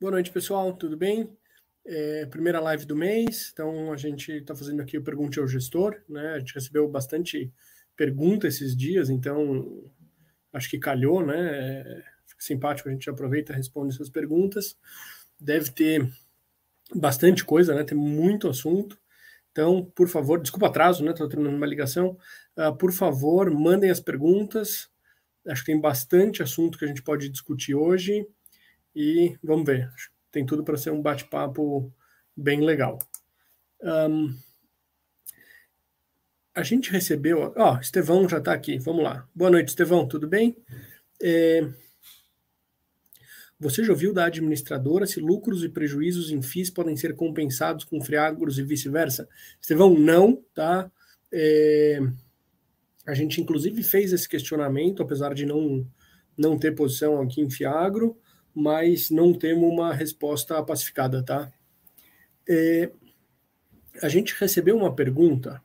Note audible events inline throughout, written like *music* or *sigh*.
Boa noite, pessoal. Tudo bem? É, primeira live do mês, então a gente está fazendo aqui o Pergunte ao Gestor, né? A gente recebeu bastante pergunta esses dias, então acho que calhou, né? É, fica simpático, a gente aproveita e responde essas perguntas. Deve ter bastante coisa, né? Tem muito assunto. Então, por favor, desculpa atraso, né? Estou terminando uma ligação. Uh, por favor, mandem as perguntas. Acho que tem bastante assunto que a gente pode discutir hoje. E vamos ver. Tem tudo para ser um bate-papo bem legal. Um, a gente recebeu. Ó, oh, Estevão já está aqui. Vamos lá. Boa noite, Estevão. Tudo bem? É, você já ouviu da administradora se lucros e prejuízos em FIIs podem ser compensados com friagros e vice-versa? Estevão, não, tá? É, a gente, inclusive, fez esse questionamento, apesar de não, não ter posição aqui em Fiagro mas não temos uma resposta pacificada, tá? É, a gente recebeu uma pergunta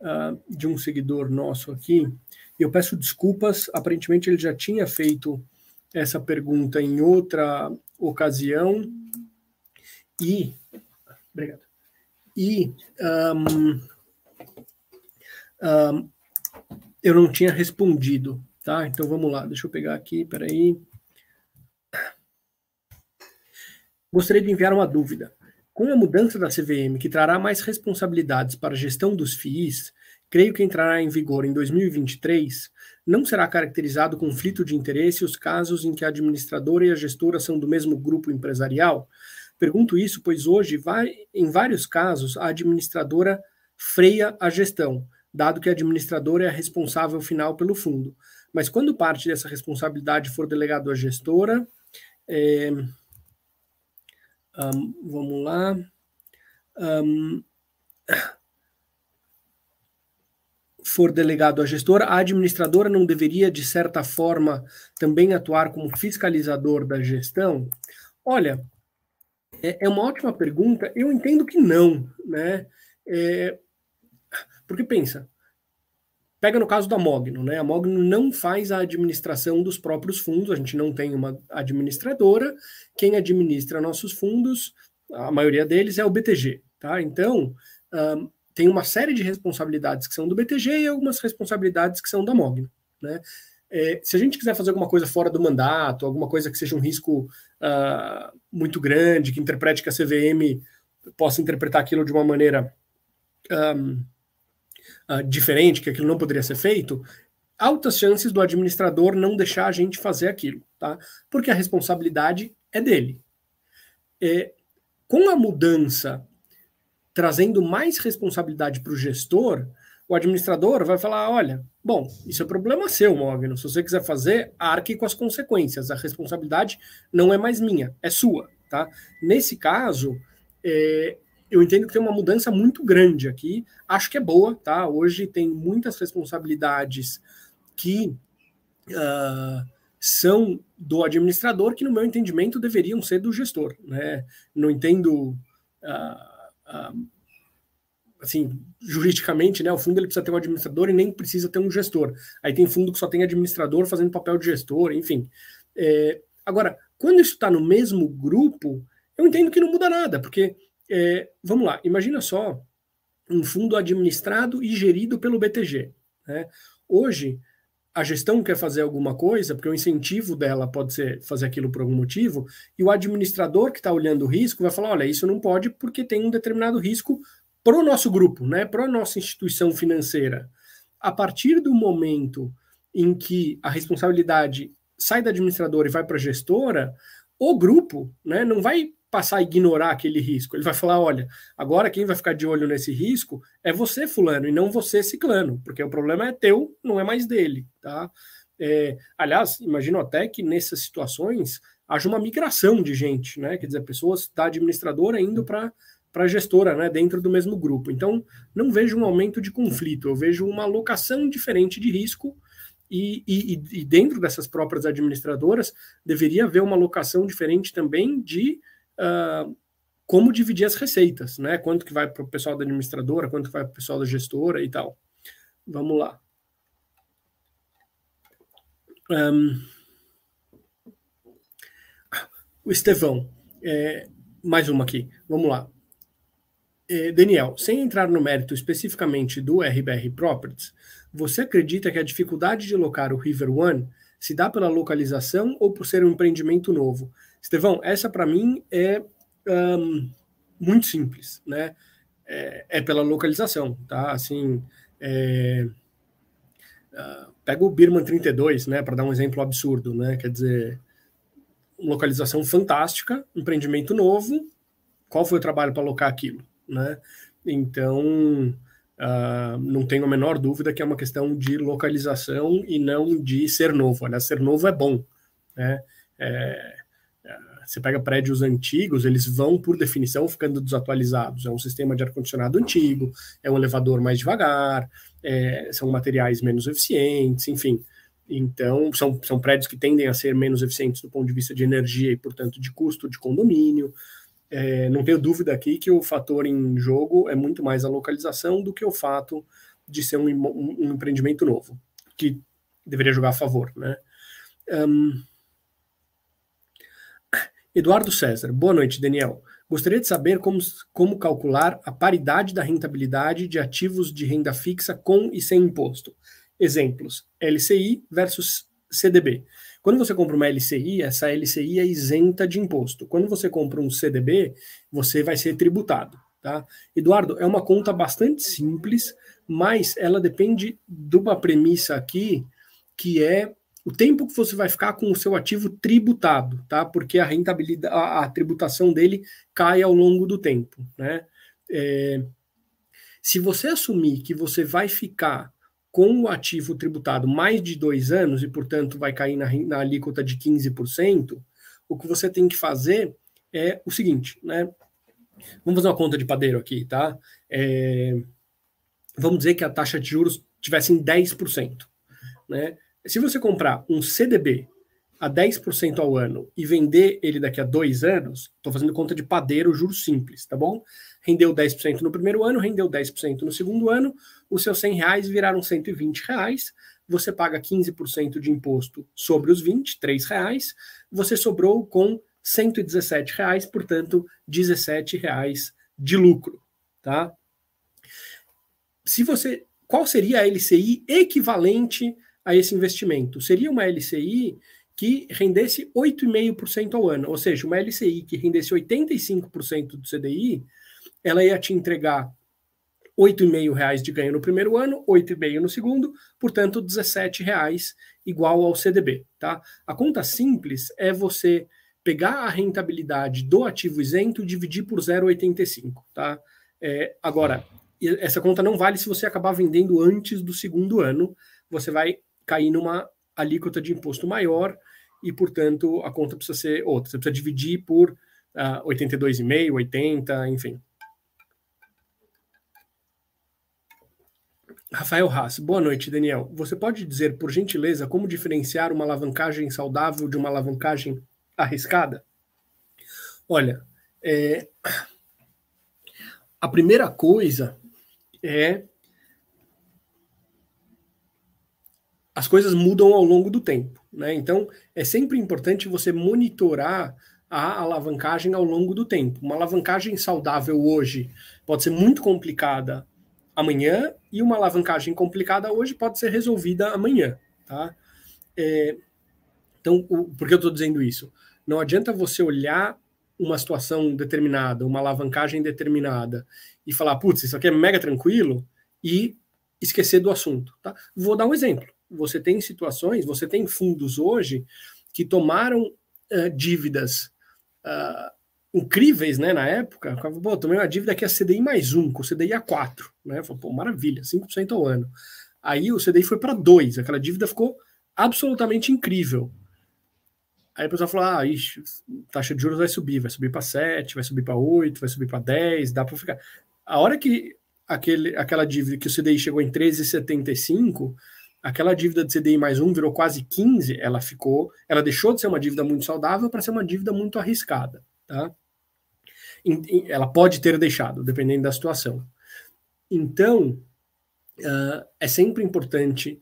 uh, de um seguidor nosso aqui, e eu peço desculpas, aparentemente ele já tinha feito essa pergunta em outra ocasião, e. Obrigado. E. Um, um, eu não tinha respondido, tá? Então vamos lá, deixa eu pegar aqui, peraí. Gostaria de enviar uma dúvida. Com a mudança da CVM, que trará mais responsabilidades para a gestão dos FIIs, creio que entrará em vigor em 2023, não será caracterizado conflito de interesse os casos em que a administradora e a gestora são do mesmo grupo empresarial? Pergunto isso, pois hoje, vai, em vários casos, a administradora freia a gestão, dado que a administradora é a responsável final pelo fundo. Mas quando parte dessa responsabilidade for delegado à gestora, é, um, vamos lá. Um, for delegado à gestora, a administradora não deveria, de certa forma, também atuar como fiscalizador da gestão? Olha, é, é uma ótima pergunta. Eu entendo que não, né? É, porque pensa, Pega no caso da Mogno, né? A Mogno não faz a administração dos próprios fundos, a gente não tem uma administradora. Quem administra nossos fundos, a maioria deles é o BTG, tá? Então, um, tem uma série de responsabilidades que são do BTG e algumas responsabilidades que são da Mogno, né? É, se a gente quiser fazer alguma coisa fora do mandato, alguma coisa que seja um risco uh, muito grande, que interprete que a CVM possa interpretar aquilo de uma maneira um, uh, diferente, que aquilo não poderia ser feito, altas chances do administrador não deixar a gente fazer aquilo, tá? Porque a responsabilidade é dele. É, com a mudança trazendo mais responsabilidade para o gestor, o administrador vai falar: olha, bom, isso é problema seu, Mogno. Se você quiser fazer, arque com as consequências. A responsabilidade não é mais minha, é sua. Tá? Nesse caso, é, eu entendo que tem uma mudança muito grande aqui. Acho que é boa, tá? Hoje tem muitas responsabilidades que uh, são do administrador, que no meu entendimento deveriam ser do gestor, né? Não entendo. Uh, uh, assim, juridicamente, né, o fundo ele precisa ter um administrador e nem precisa ter um gestor. Aí tem fundo que só tem administrador fazendo papel de gestor, enfim. É, agora, quando isso está no mesmo grupo, eu entendo que não muda nada, porque é, vamos lá, imagina só um fundo administrado e gerido pelo BTG. Né? Hoje, a gestão quer fazer alguma coisa, porque o incentivo dela pode ser fazer aquilo por algum motivo, e o administrador que está olhando o risco vai falar: olha, isso não pode porque tem um determinado risco para o nosso grupo, né, para a nossa instituição financeira. A partir do momento em que a responsabilidade sai da administradora e vai para a gestora, o grupo né, não vai passar a ignorar aquele risco. Ele vai falar: olha, agora quem vai ficar de olho nesse risco é você, fulano, e não você, ciclano, porque o problema é teu, não é mais dele, tá? É, aliás, imagino até que nessas situações haja uma migração de gente, né? Quer dizer, pessoas da administradora indo para para a gestora, né, dentro do mesmo grupo. Então, não vejo um aumento de conflito, eu vejo uma alocação diferente de risco e, e, e dentro dessas próprias administradoras deveria haver uma alocação diferente também de uh, como dividir as receitas, né? Quanto que vai para o pessoal da administradora, quanto que vai para o pessoal da gestora e tal. Vamos lá. Um, o Estevão, é, mais uma aqui, vamos lá. É, Daniel, sem entrar no mérito especificamente do RBR Properties, você acredita que a dificuldade de locar o River One se dá pela localização ou por ser um empreendimento novo? Estevão, essa para mim é um, muito simples, né? É, é, pela localização, tá? Assim, é, uh, pega o Birman 32, né? Para dar um exemplo absurdo, né? Quer dizer, localização fantástica, empreendimento novo. Qual foi o trabalho para alocar aquilo? né? Então, uh, não tenho a menor dúvida que é uma questão de localização e não de ser novo. Aliás, ser novo é bom, né? É, você pega prédios antigos, eles vão, por definição, ficando desatualizados. É um sistema de ar-condicionado antigo, é um elevador mais devagar, é, são materiais menos eficientes, enfim. Então, são, são prédios que tendem a ser menos eficientes do ponto de vista de energia e, portanto, de custo de condomínio é, não tenho dúvida aqui que o fator em jogo é muito mais a localização do que o fato de ser um, um, um empreendimento novo, que deveria jogar a favor. Né? Um... Eduardo César, boa noite, Daniel. Gostaria de saber como, como calcular a paridade da rentabilidade de ativos de renda fixa com e sem imposto. Exemplos: LCI versus CDB. Quando você compra uma LCI, essa LCI é isenta de imposto. Quando você compra um CDB, você vai ser tributado. Tá? Eduardo, é uma conta bastante simples, mas ela depende de uma premissa aqui, que é o tempo que você vai ficar com o seu ativo tributado, tá? Porque a rentabilidade, a, a tributação dele cai ao longo do tempo, né? É, se você assumir que você vai ficar com o ativo tributado mais de dois anos e, portanto, vai cair na, na alíquota de 15%, o que você tem que fazer é o seguinte, né? Vamos fazer uma conta de padeiro aqui, tá? É, vamos dizer que a taxa de juros tivesse em 10%, né? Se você comprar um CDB a 10% ao ano e vender ele daqui a dois anos, estou fazendo conta de padeiro, juros simples, tá bom? Rendeu 10% no primeiro ano, rendeu 10% no segundo ano, os seus 100 reais viraram 120 reais, você paga 15% de imposto sobre os 20, 3 reais, você sobrou com 117 reais, portanto, 17 reais de lucro, tá? Se você, qual seria a LCI equivalente a esse investimento? Seria uma LCI que rendesse 8,5% ao ano, ou seja, uma LCI que rendesse 85% do CDI, ela ia te entregar R$ 8,5 de ganho no primeiro ano, R$ 8,5 no segundo, portanto, R$ 17,00 igual ao CDB. Tá? A conta simples é você pegar a rentabilidade do ativo isento e dividir por 0,85. Tá? É, agora, essa conta não vale se você acabar vendendo antes do segundo ano, você vai cair numa alíquota de imposto maior e, portanto, a conta precisa ser outra. Você precisa dividir por uh, 82,5, 80, enfim. Rafael Haas, boa noite, Daniel. Você pode dizer, por gentileza, como diferenciar uma alavancagem saudável de uma alavancagem arriscada? Olha, é... a primeira coisa é as coisas mudam ao longo do tempo, né? Então é sempre importante você monitorar a alavancagem ao longo do tempo. Uma alavancagem saudável hoje pode ser muito complicada amanhã e uma alavancagem complicada hoje pode ser resolvida amanhã, tá? É, então, o, por que eu estou dizendo isso? Não adianta você olhar uma situação determinada, uma alavancagem determinada e falar, putz, isso aqui é mega tranquilo e esquecer do assunto, tá? Vou dar um exemplo. Você tem situações, você tem fundos hoje que tomaram uh, dívidas uh, incríveis, né, na época. Pô, tomei uma dívida que é CDI mais um, com CDI a 4, né? Falei, pô, maravilha, 5% ao ano. Aí o CDI foi para 2, aquela dívida ficou absolutamente incrível. Aí o pessoal falou: ah, ixi, taxa de juros vai subir, vai subir para 7, vai subir para 8, vai subir para 10, dá para ficar. A hora que aquele, aquela dívida que o CDI chegou em 13,75, aquela dívida de CDI mais um virou quase 15, ela ficou, ela deixou de ser uma dívida muito saudável para ser uma dívida muito arriscada, tá? ela pode ter deixado, dependendo da situação. Então, uh, é sempre importante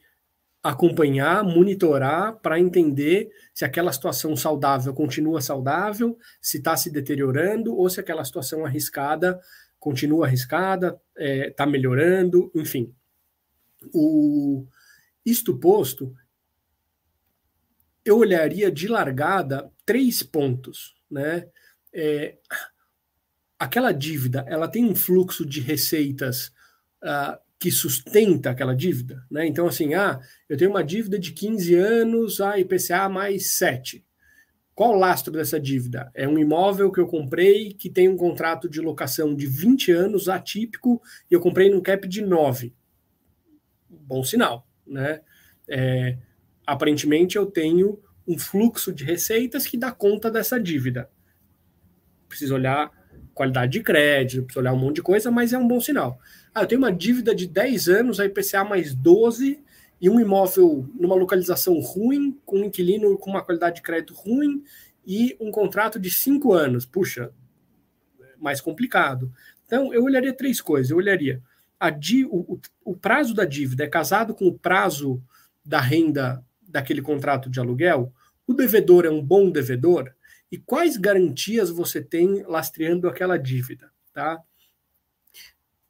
acompanhar, monitorar para entender se aquela situação saudável continua saudável, se está se deteriorando ou se aquela situação arriscada continua arriscada, está é, tá melhorando, enfim. O, isto posto, eu olharia de largada três pontos, né? É, aquela dívida, ela tem um fluxo de receitas uh, que sustenta aquela dívida, né? Então, assim, ah, eu tenho uma dívida de 15 anos, a ah, IPCA mais 7. Qual o lastro dessa dívida? É um imóvel que eu comprei que tem um contrato de locação de 20 anos, atípico, e eu comprei num cap de 9. Bom sinal, né? É, aparentemente eu tenho um fluxo de receitas que dá conta dessa dívida. Preciso olhar qualidade de crédito, preciso olhar um monte de coisa, mas é um bom sinal. Ah, eu tenho uma dívida de 10 anos, a IPCA mais 12, e um imóvel numa localização ruim, com um inquilino com uma qualidade de crédito ruim, e um contrato de 5 anos. Puxa, mais complicado. Então, eu olharia três coisas. Eu olharia di, o, o prazo da dívida é casado com o prazo da renda daquele contrato de aluguel? O devedor é um bom devedor? E quais garantias você tem lastreando aquela dívida? Tá?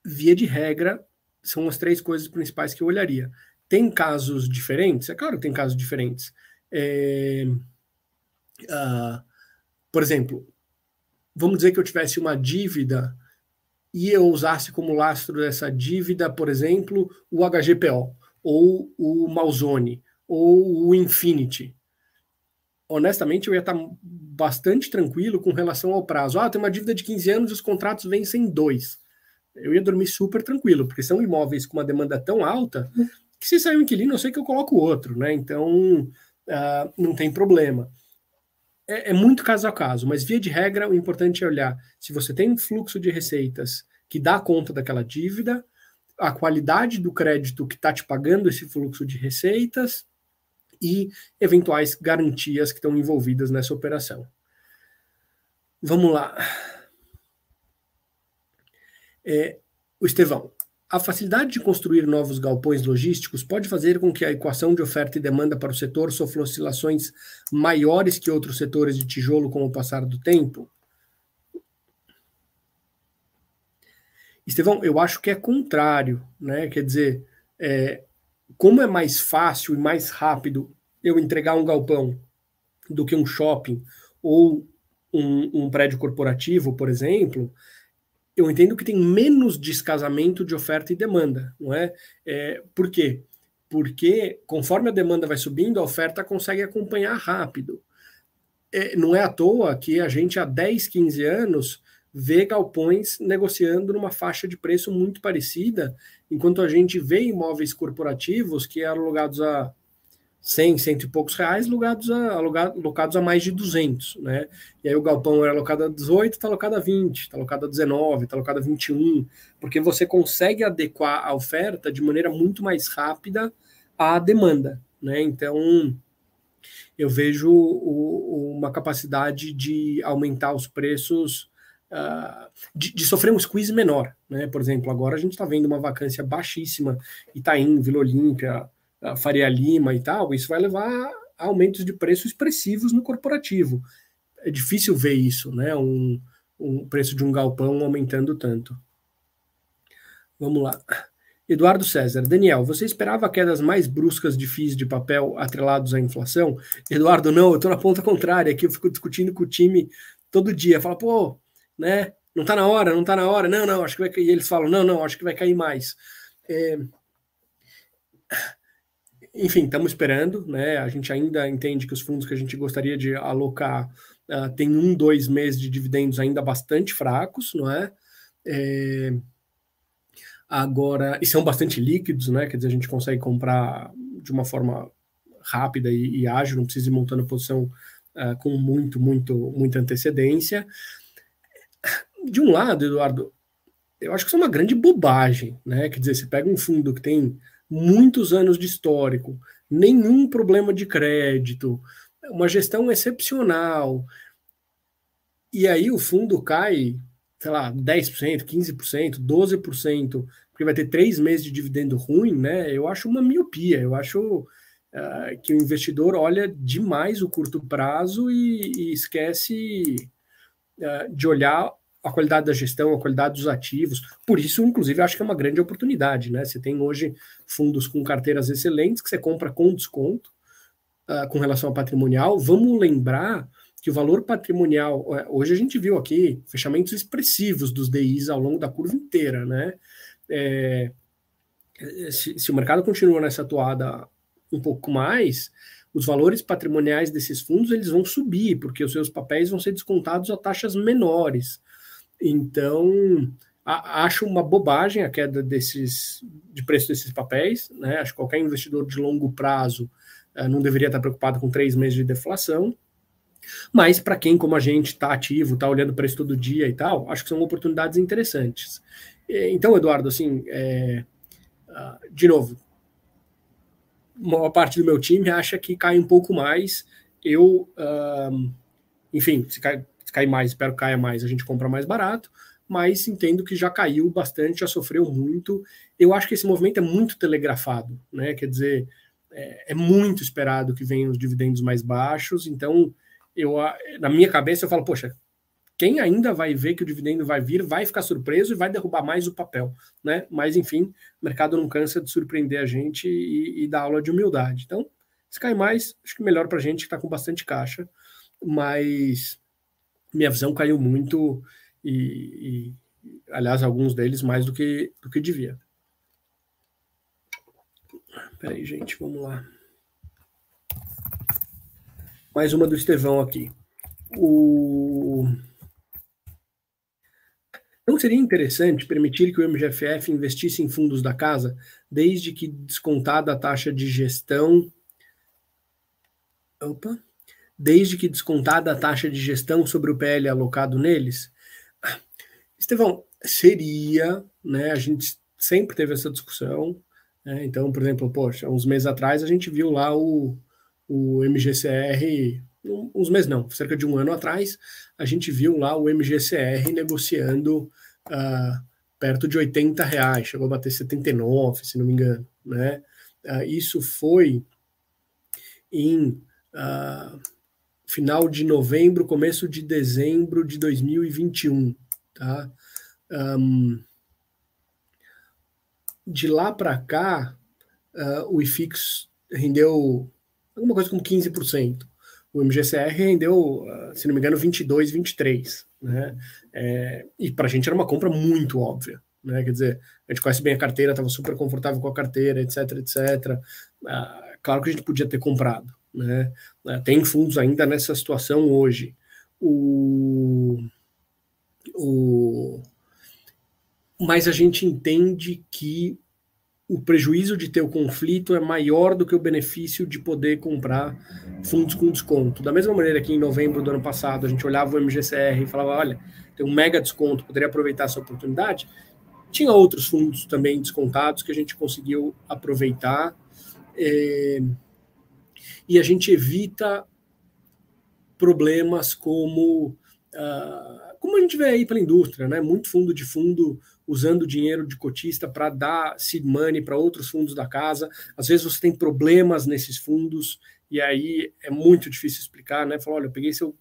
via de regra, são as três coisas principais que eu olharia. Tem casos diferentes? É claro que tem casos diferentes. É, uh, por exemplo, vamos dizer que eu tivesse uma dívida e eu usasse como lastro dessa dívida, por exemplo, o HGPO, ou o Malzone, ou o Infinity. Honestamente, eu ia estar bastante tranquilo com relação ao prazo. Ah, tem uma dívida de 15 anos e os contratos vencem dois eu ia dormir super tranquilo, porque são imóveis com uma demanda tão alta que se sair um inquilino, eu sei que eu coloco outro, né? Então uh, não tem problema. É, é, muito caso a caso, mas via de regra, o importante é olhar se você tem um fluxo de receitas que dá conta daquela dívida, a qualidade do crédito que está te pagando esse fluxo de receitas e eventuais garantias que estão envolvidas nessa operação. Vamos lá. É, o Estevão, a facilidade de construir novos galpões logísticos pode fazer com que a equação de oferta e demanda para o setor sofra oscilações maiores que outros setores de tijolo com o passar do tempo? Estevão, eu acho que é contrário, né? Quer dizer, é, como é mais fácil e mais rápido eu entregar um galpão do que um shopping ou um, um prédio corporativo, por exemplo, eu entendo que tem menos descasamento de oferta e demanda, não é? é? Por quê? Porque conforme a demanda vai subindo, a oferta consegue acompanhar rápido. É, não é à toa que a gente há 10, 15 anos vê galpões negociando numa faixa de preço muito parecida, enquanto a gente vê imóveis corporativos que eram alugados a 100, cento e poucos reais, alugados a, alocados a mais de 200, né? E aí o galpão era alocado a 18, está alocado a 20, está alocado a 19, está alocado a 21, porque você consegue adequar a oferta de maneira muito mais rápida à demanda, né? Então, eu vejo o, uma capacidade de aumentar os preços, uh, de, de, sofrer um squeeze menor, né? Por exemplo, agora a gente está vendo uma vacância baixíssima, Itaim, Vila Olímpia, Faria Lima e tal, isso vai levar a aumentos de preço expressivos no corporativo. É difícil ver isso, né? Um, um preço de um galpão aumentando tanto. Vamos lá. Eduardo César, Daniel, você esperava quedas mais bruscas de FIIs de papel atrelados à inflação? Eduardo, não, eu estou na ponta contrária aqui, eu fico discutindo com o time todo dia. Fala, pô, né? Não está na hora, não está na hora. Não, não, acho que vai cair. E eles falam, não, não, acho que vai cair mais. É, enfim, estamos esperando, né? A gente ainda entende que os fundos que a gente gostaria de alocar uh, tem um, dois meses de dividendos ainda bastante fracos, não é? é? Agora, e são bastante líquidos, né? Quer dizer, a gente consegue comprar de uma forma rápida e, e ágil, não precisa ir montando a posição uh, com muito, muito, muita antecedência. De um lado, Eduardo, eu acho que isso é uma grande bobagem, né? Quer dizer, você pega um fundo que tem muitos anos de histórico, nenhum problema de crédito, uma gestão excepcional. E aí o fundo cai, sei lá, 10%, 15%, 12%, porque vai ter três meses de dividendo ruim, né? Eu acho uma miopia, eu acho uh, que o investidor olha demais o curto prazo e, e esquece uh, de olhar a qualidade da gestão, a qualidade dos ativos. Por isso, inclusive, acho que é uma grande oportunidade. Né? Você tem hoje fundos com carteiras excelentes que você compra com desconto uh, com relação ao patrimonial. Vamos lembrar que o valor patrimonial, hoje a gente viu aqui fechamentos expressivos dos DIs ao longo da curva inteira, né? É, se, se, o mercado continua nessa atuada um pouco mais, os valores patrimoniais desses fundos eles vão subir, porque os seus papéis vão ser descontados a taxas menores. Então, a, acho uma bobagem a queda desses, de preço desses papéis, né? Acho que qualquer investidor de longo prazo uh, não deveria estar preocupado com três meses de deflação. Mas para quem, como a gente, está ativo, está olhando para isso todo dia e tal, acho que são oportunidades interessantes. Então, Eduardo, assim, é, uh, de novo, uma parte do meu time acha que cai um pouco mais. Eu, uh, enfim, se cai, cai mais, espero que caia mais, a gente compra mais barato, mas entendo que já caiu bastante, já sofreu muito. Eu acho que esse movimento é muito telegrafado, né? Quer dizer, é, é muito esperado que venham os dividendos mais baixos, então eu, na minha cabeça, eu falo, poxa, quem ainda vai ver que o dividendo vai vir, vai ficar surpreso e vai derrubar mais o papel, né? Mas enfim, o mercado não cansa de surpreender a gente e, e dar aula de humildade. Então, se cai mais, acho que melhor para a gente que está com bastante caixa, mas minha visão caiu muito e, e, aliás, alguns deles mais do que do que devia. Peraí, gente, vamos lá. Mais uma do Estevão aqui. O... Não seria interessante permitir que o MGFF investisse em fundos da casa, desde que descontada a taxa de gestão. Opa! Desde que descontada a taxa de gestão sobre o PL alocado neles? Estevão, seria, né? A gente sempre teve essa discussão. Né, então, por exemplo, poxa, uns meses atrás a gente viu lá o, o MGCR, uns meses não, cerca de um ano atrás, a gente viu lá o MGCR negociando uh, perto de 80 reais, chegou a bater 79, se não me engano, né? Uh, isso foi em uh, final de novembro, começo de dezembro de 2021, tá? Um, de lá para cá, o IFIX rendeu alguma coisa como 15%. O MGCR rendeu, ah, se não me engano, 22, 23, né? É, e para a gente era uma compra muito óbvia, né? Quer dizer, a gente conhece bem a carteira, estava super confortável com a carteira, etc, etc. Ah, claro que a gente podia ter comprado, né? Ah, tem fundos ainda nessa situação hoje. O, o, mas a gente entende que o prejuízo de ter o conflito é maior do que o benefício de poder comprar fundos com desconto. Da mesma maneira que em novembro do ano passado a gente olhava o MGCR e falava, olha, tem um mega desconto, poderia aproveitar essa oportunidade. Tinha outros fundos também descontados que a gente conseguiu aproveitar. É, e a gente evita problemas como, uh, como a gente vê aí pela indústria, né? Muito fundo de fundo usando dinheiro de cotista para dar seed money para outros fundos da casa. Às vezes você tem problemas nesses fundos e aí é muito difícil explicar, né? Falar, olha, eu peguei seu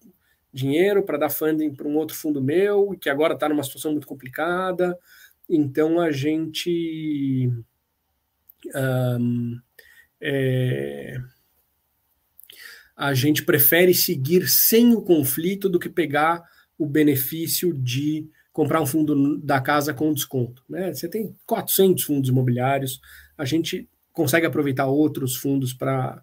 dinheiro para dar funding para um outro fundo meu que agora está numa situação muito complicada. Então a gente um, a gente prefere seguir sem o conflito do que pegar o benefício de comprar um fundo da casa com desconto. Né? Você tem 400 fundos imobiliários, a gente consegue aproveitar outros fundos para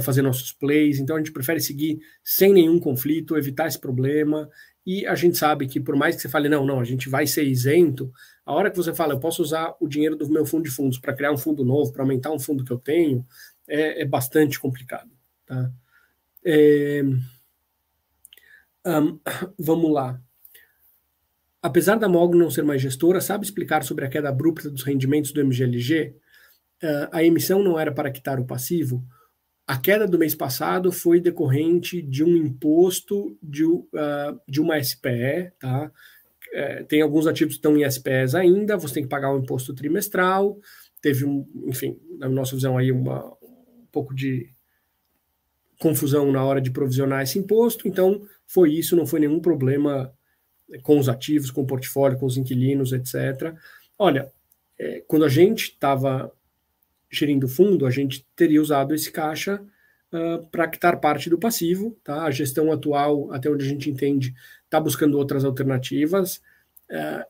fazer nossos plays, então a gente prefere seguir sem nenhum conflito, evitar esse problema. E a gente sabe que, por mais que você fale, não, não, a gente vai ser isento, a hora que você fala, eu posso usar o dinheiro do meu fundo de fundos para criar um fundo novo, para aumentar um fundo que eu tenho, é, é bastante complicado. Tá? É, um, vamos lá apesar da MOG não ser mais gestora, sabe explicar sobre a queda abrupta dos rendimentos do MGLG? Uh, ah, a emissão não era para quitar o passivo? A queda do mês passado foi decorrente de um imposto de, uh, de uma SPE, tá? É, tem alguns ativos que estão em SPEs ainda, você tem que pagar um imposto trimestral, teve um, enfim, na nossa visão aí, uma, pouco de confusão na hora de provisionar esse imposto, então foi isso, não foi nenhum problema com os ativos, com o portfólio, com os inquilinos, etc. Olha, é, quando a gente estava gerindo o fundo, a gente teria usado esse caixa uh, para quitar parte do passivo, tá? A gestão atual, até onde a gente entende, está buscando outras alternativas. Uh,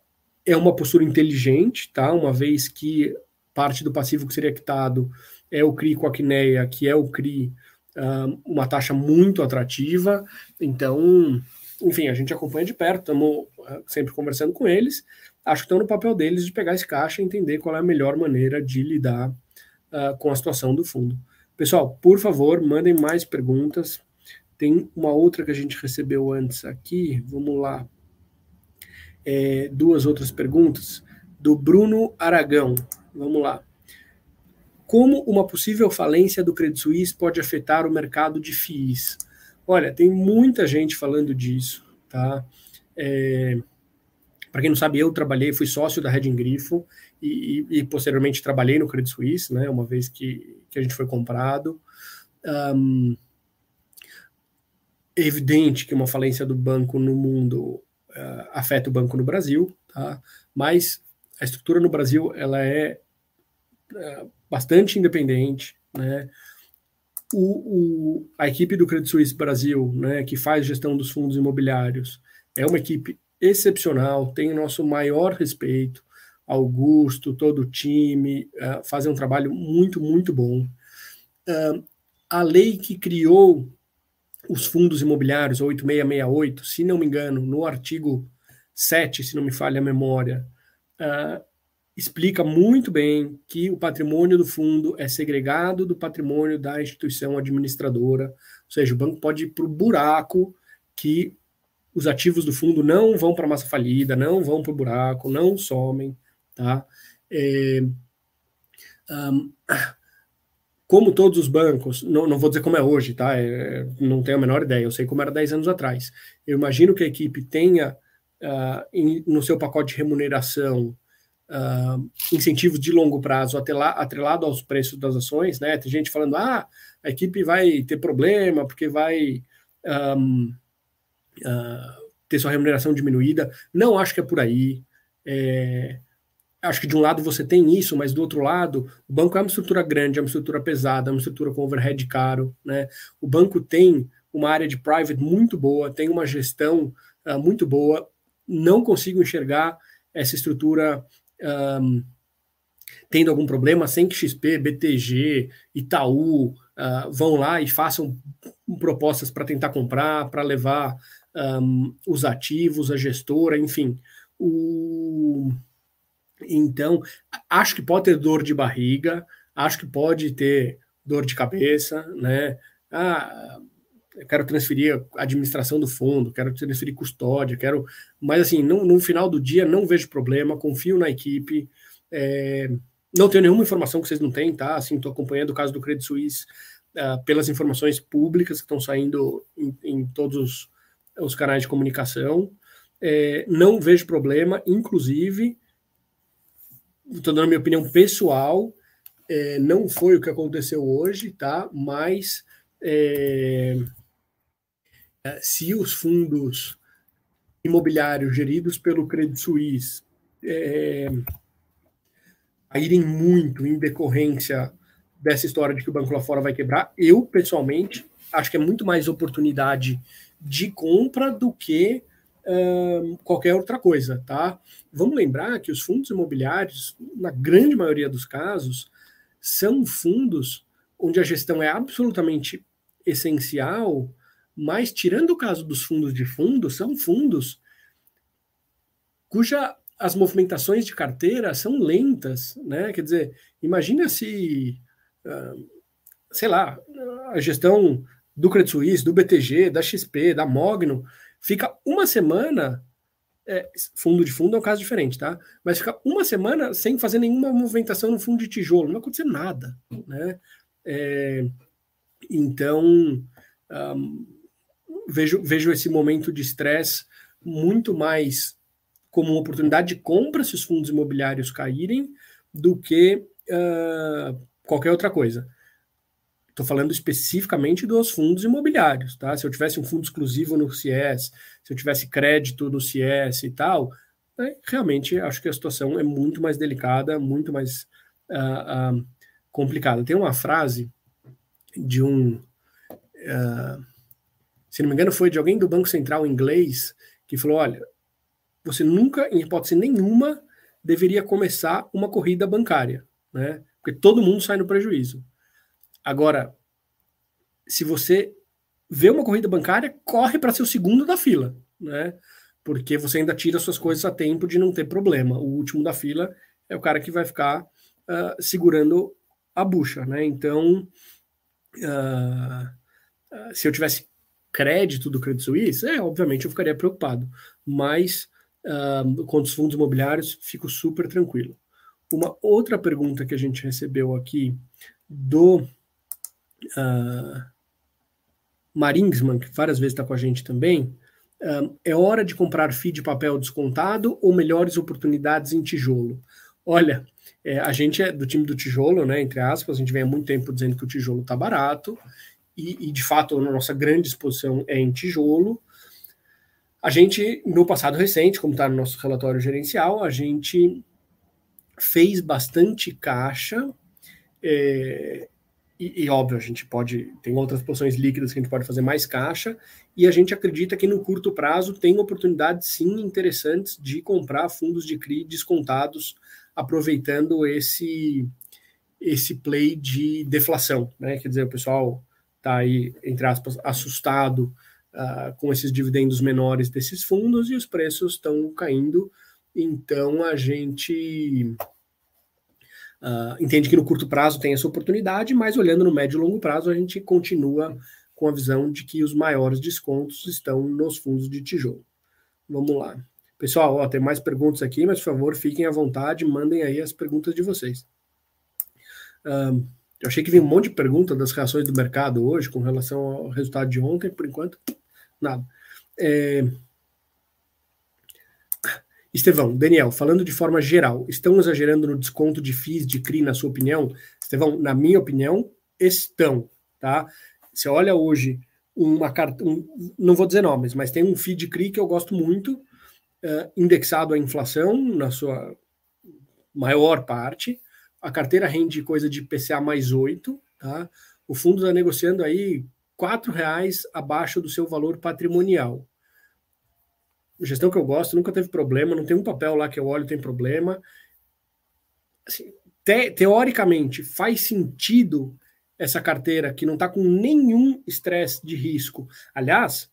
é uma postura inteligente, tá? Uma vez que parte do passivo que seria quitado é o CRI com a Quineia, que é o CRI uma taxa muito atrativa. Então, enfim, a gente acompanha de perto, estamos sempre conversando com eles. Acho que estão no papel deles de pegar esse caixa e entender qual é a melhor maneira de lidar uh, com a situação do fundo. Pessoal, por favor, mandem mais perguntas. Tem uma outra que a gente recebeu antes aqui. Vamos lá. É, duas outras perguntas. Do Bruno Aragão. Vamos lá. Como uma possível falência do Credit Suisse pode afetar o mercado de FIIs? Olha, tem muita gente falando disso, tá? É, Para quem não sabe, eu trabalhei, fui sócio da Reding Grifo e, e, e, posteriormente trabalhei no Credit Suisse, né? Uma vez que, que a gente foi comprado. Um, é evidente que uma falência do banco no mundo uh, afeta o banco no Brasil, tá? Mas a estrutura no Brasil ela é uh, bastante independente, né? O, o, a equipe do Credit Suisse Brasil, né, que faz gestão dos fundos imobiliários, é uma equipe excepcional, tem o nosso maior respeito. Augusto, todo o time, uh, fazem um trabalho muito, muito bom. Uh, a lei que criou os fundos imobiliários, 8668, se não me engano, no artigo 7, se não me falha a memória, uh, explica muito bem que o patrimônio do fundo é segregado do patrimônio da instituição administradora, ou seja, o banco pode ir para o buraco que os ativos do fundo não vão para a massa falida, não vão para o buraco, não somem, tá? É, um, como todos os bancos, não, não, vou dizer como é hoje, tá? É, não tenho a menor ideia, eu sei como era 10 anos atrás. Eu imagino que a equipe tenha uh, em, no seu pacote de remuneração uh, incentivos de longo prazo atrelado, aos preços das ações, né? Tem gente falando, ah, a equipe vai ter problema porque vai um, uh, ah, ter sua remuneração diminuída. Não acho que é por aí. É, acho que de um lado você tem isso, mas do outro lado, o banco é uma estrutura grande, é uma estrutura pesada, é uma estrutura com overhead caro, né? O banco tem uma área de private muito boa, tem uma gestão uh, muito boa. Não consigo enxergar essa estrutura um, tendo algum problema sem que XP, BTG, Itaú uh, vão lá e façam propostas para tentar comprar, para levar um, os ativos, a gestora, enfim. O... Então, acho que pode ter dor de barriga, acho que pode ter dor de cabeça, né? Ah, eu quero transferir a administração do fundo, quero transferir custódia, quero. Mas assim, no, no final do dia não vejo problema, confio na equipe. É, não tenho nenhuma informação que vocês não têm, tá? Assim, estou acompanhando o caso do Credit Suisse uh, pelas informações públicas que estão saindo em, em todos os, os, canais de comunicação. É, não vejo problema, inclusive, estou dando a minha opinião pessoal, é, não foi o que aconteceu hoje, tá? Mas é, se os fundos imobiliários geridos pelo Credit Suisse é, caírem muito em decorrência dessa história de que o banco lá fora vai quebrar, eu, pessoalmente, acho que é muito mais oportunidade de compra do que uh, qualquer outra coisa, tá? Vamos lembrar que os fundos imobiliários, na grande maioria dos casos, são fundos onde a gestão é absolutamente essencial mas, tirando o caso dos fundos de fundo, são fundos cuja as movimentações de carteira são lentas, né? Quer dizer, imagina se, uh, sei lá, a gestão do Credit Suisse, do BTG, da XP, da Mogno, fica uma semana, é, fundo de fundo é um caso diferente, tá? Mas fica uma semana sem fazer nenhuma movimentação no fundo de tijolo, não vai acontecer nada, né? É, então, um, vejo, vejo esse momento de estresse muito mais como uma oportunidade de compra se os fundos imobiliários caírem do que uh, qualquer outra coisa. Estou falando especificamente dos fundos imobiliários, tá? Se eu tivesse um fundo exclusivo no CIES, se eu tivesse crédito no CIES e tal, né, realmente acho que a situação é muito mais delicada, muito mais uh, uh, complicada. Tem uma frase de um, uh, se não me engano, foi de alguém do Banco Central inglês que falou: olha, você nunca, em hipótese nenhuma, deveria começar uma corrida bancária, né? Porque todo mundo sai no prejuízo. Agora, se você vê uma corrida bancária, corre para ser o segundo da fila, né? Porque você ainda tira suas coisas a tempo de não ter problema. O último da fila é o cara que vai ficar uh, segurando a bucha, né? Então, uh, se eu tivesse crédito do Credit Suisse, é, obviamente eu ficaria preocupado. Mas uh, com os fundos imobiliários, fico super tranquilo. Uma outra pergunta que a gente recebeu aqui do uh, Maringsman, que várias vezes está com a gente também, uh, é hora de comprar FII de papel descontado ou melhores oportunidades em tijolo? Olha, é, a gente é do time do tijolo, né? Entre aspas, a gente vem há muito tempo dizendo que o tijolo está barato, e, e, de fato a nossa grande exposição é em tijolo. A gente, no passado recente, como está no nosso relatório gerencial, a gente fez bastante caixa é, e, e, óbvio, a gente pode, tem outras posições líquidas que a gente pode fazer mais caixa, e a gente acredita que no curto prazo tem oportunidades sim interessantes de comprar fundos de CRI descontados, aproveitando esse, esse play de deflação, né? Quer dizer, o pessoal está aí, entre aspas, assustado uh, com esses dividendos menores desses fundos e os preços estão caindo, então a gente Uh, entende que no curto prazo tem essa oportunidade, mas olhando no médio e longo prazo, a gente continua com a visão de que os maiores descontos estão nos fundos de tijolo. Vamos lá. Pessoal, ó, tem mais perguntas aqui, mas por favor, fiquem à vontade, mandem aí as perguntas de vocês. Uh, eu achei que vinha um monte de perguntas das reações do mercado hoje com relação ao resultado de ontem, por enquanto, nada. É, Estevão, Daniel, falando de forma geral, estão exagerando no desconto de FIIs de CRI, na sua opinião? Estevão, na minha opinião, estão, tá? Você olha hoje uma carta, um, não vou dizer nomes, mas tem um FII de CRI que eu gosto muito, uh, indexado à inflação, na sua maior parte, a carteira rende coisa de PCA mais 8, tá? O fundo está negociando aí R$ reais abaixo do seu valor patrimonial gestão que eu gosto, nunca teve problema, não tem um papel lá que eu olho tem problema. Assim, te, teoricamente, faz sentido essa carteira que não está com nenhum estresse de risco. Aliás,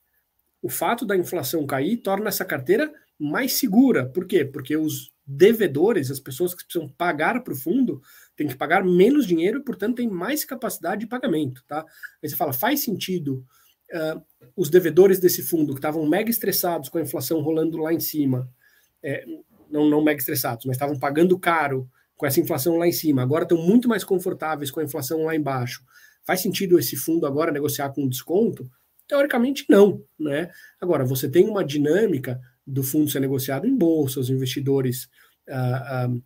o fato da inflação cair torna essa carteira mais segura. Por quê? Porque os devedores, as pessoas que precisam pagar para o fundo, têm que pagar menos dinheiro e, portanto, têm mais capacidade de pagamento. Tá? Aí você fala, faz sentido uh, os devedores desse fundo, que estavam mega estressados com a inflação rolando lá em cima, é, não, não mega estressados, mas estavam pagando caro com essa inflação lá em cima, agora estão muito mais confortáveis com a inflação lá embaixo. Faz sentido esse fundo agora negociar com desconto? Teoricamente, não. Né? Agora, você tem uma dinâmica do fundo ser negociado em bolsa, os investidores uh, uh,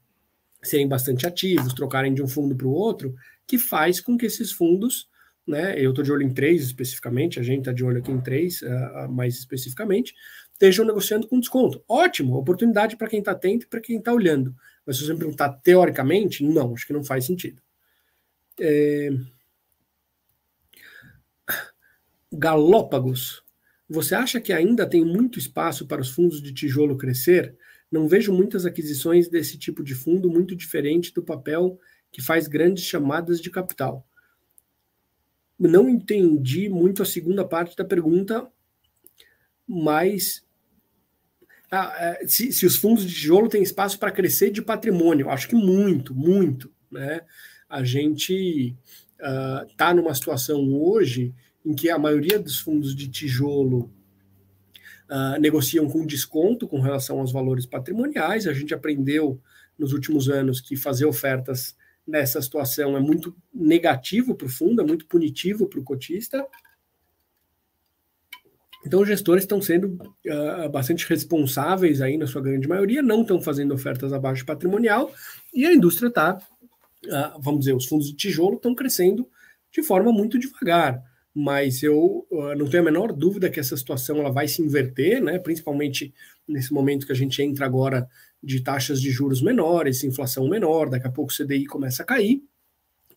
serem bastante ativos, trocarem de um fundo para o outro, que faz com que esses fundos né? Eu estou de olho em três especificamente, a gente está de olho aqui em três, uh, mais especificamente, estejam negociando com desconto. Ótimo, oportunidade para quem está atento e para quem está olhando. Mas se você me perguntar teoricamente, não, acho que não faz sentido. É... Galópagos. Você acha que ainda tem muito espaço para os fundos de tijolo crescer? Não vejo muitas aquisições desse tipo de fundo muito diferente do papel que faz grandes chamadas de capital não entendi muito a segunda parte da pergunta, mas ah, é, se, se, os fundos de tijolo têm espaço para crescer de patrimônio, acho que muito, muito. Né? A gente está uh, numa situação hoje em que a maioria dos fundos de tijolo uh, negociam com desconto com relação aos valores patrimoniais. A gente aprendeu nos últimos anos que fazer ofertas nessa situação é muito negativo para o fundo, é muito punitivo para o cotista. Então, os gestores estão sendo uh, bastante responsáveis aí, na sua grande maioria, não estão fazendo ofertas abaixo patrimonial, e a indústria está, uh, vamos dizer, os fundos de tijolo estão crescendo de forma muito devagar. Mas eu uh, não tenho a menor dúvida que essa situação ela vai se inverter, né? principalmente nesse momento que a gente entra agora de taxas de juros menores, inflação menor, daqui a pouco o CDI começa a cair,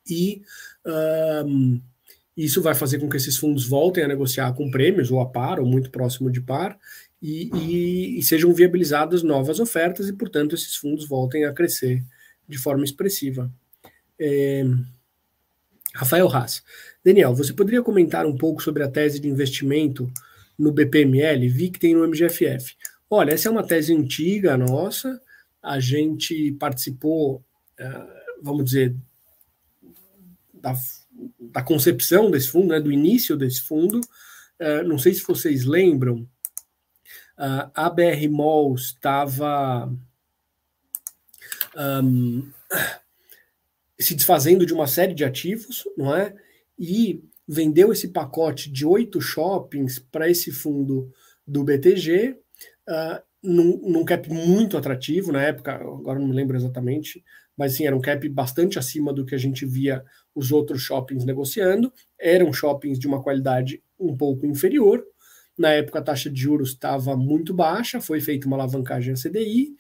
e um, isso vai fazer com que esses fundos voltem a negociar com prêmios, ou a par, ou muito próximo de par, e, e, e sejam viabilizadas novas ofertas, e, portanto, esses fundos voltem a crescer de forma expressiva. É... Rafael Haas. Daniel, você poderia comentar um pouco sobre a tese de investimento no BPML? Vi que tem no MGFF. Olha, essa é uma tese antiga nossa, a gente participou, eh, vamos dizer, da, da concepção desse fundo, né, do início desse fundo. Eh, não sei se vocês lembram, a BR Mall estava um, se desfazendo de uma série de ativos, não é? E vendeu esse pacote de oito shoppings para esse fundo do BTG, uh, num, num, cap muito atrativo na época, agora não me lembro exatamente, mas sim, era um cap bastante acima do que a gente via os outros shoppings negociando. Eram shoppings de uma qualidade um pouco inferior. Na época a taxa de juros estava muito baixa, foi feita uma alavancagem a CDI.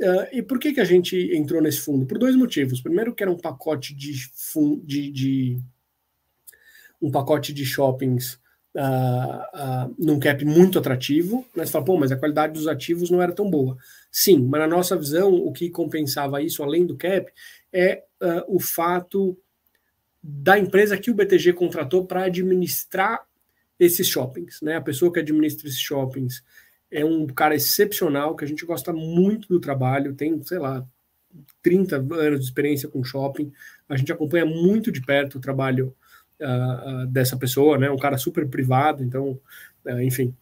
Uh, e por que, que a gente entrou nesse fundo? Por dois motivos. Primeiro, que era um pacote de, de, de um pacote de shoppings uh, uh, num cap muito atrativo, né? Você fala, pô, mas a qualidade dos ativos não era tão boa. Sim, mas na nossa visão, o que compensava isso, além do cap, é o fato da empresa que o BTG contratou para administrar esses shoppings. Né? A pessoa que administra esses shoppings é um cara excepcional, que a gente gosta muito do trabalho, tem, sei lá, 30 anos de experiência com shopping, a gente acompanha muito de perto o trabalho uh, dessa pessoa, né? Um cara super privado, então, uh, enfim.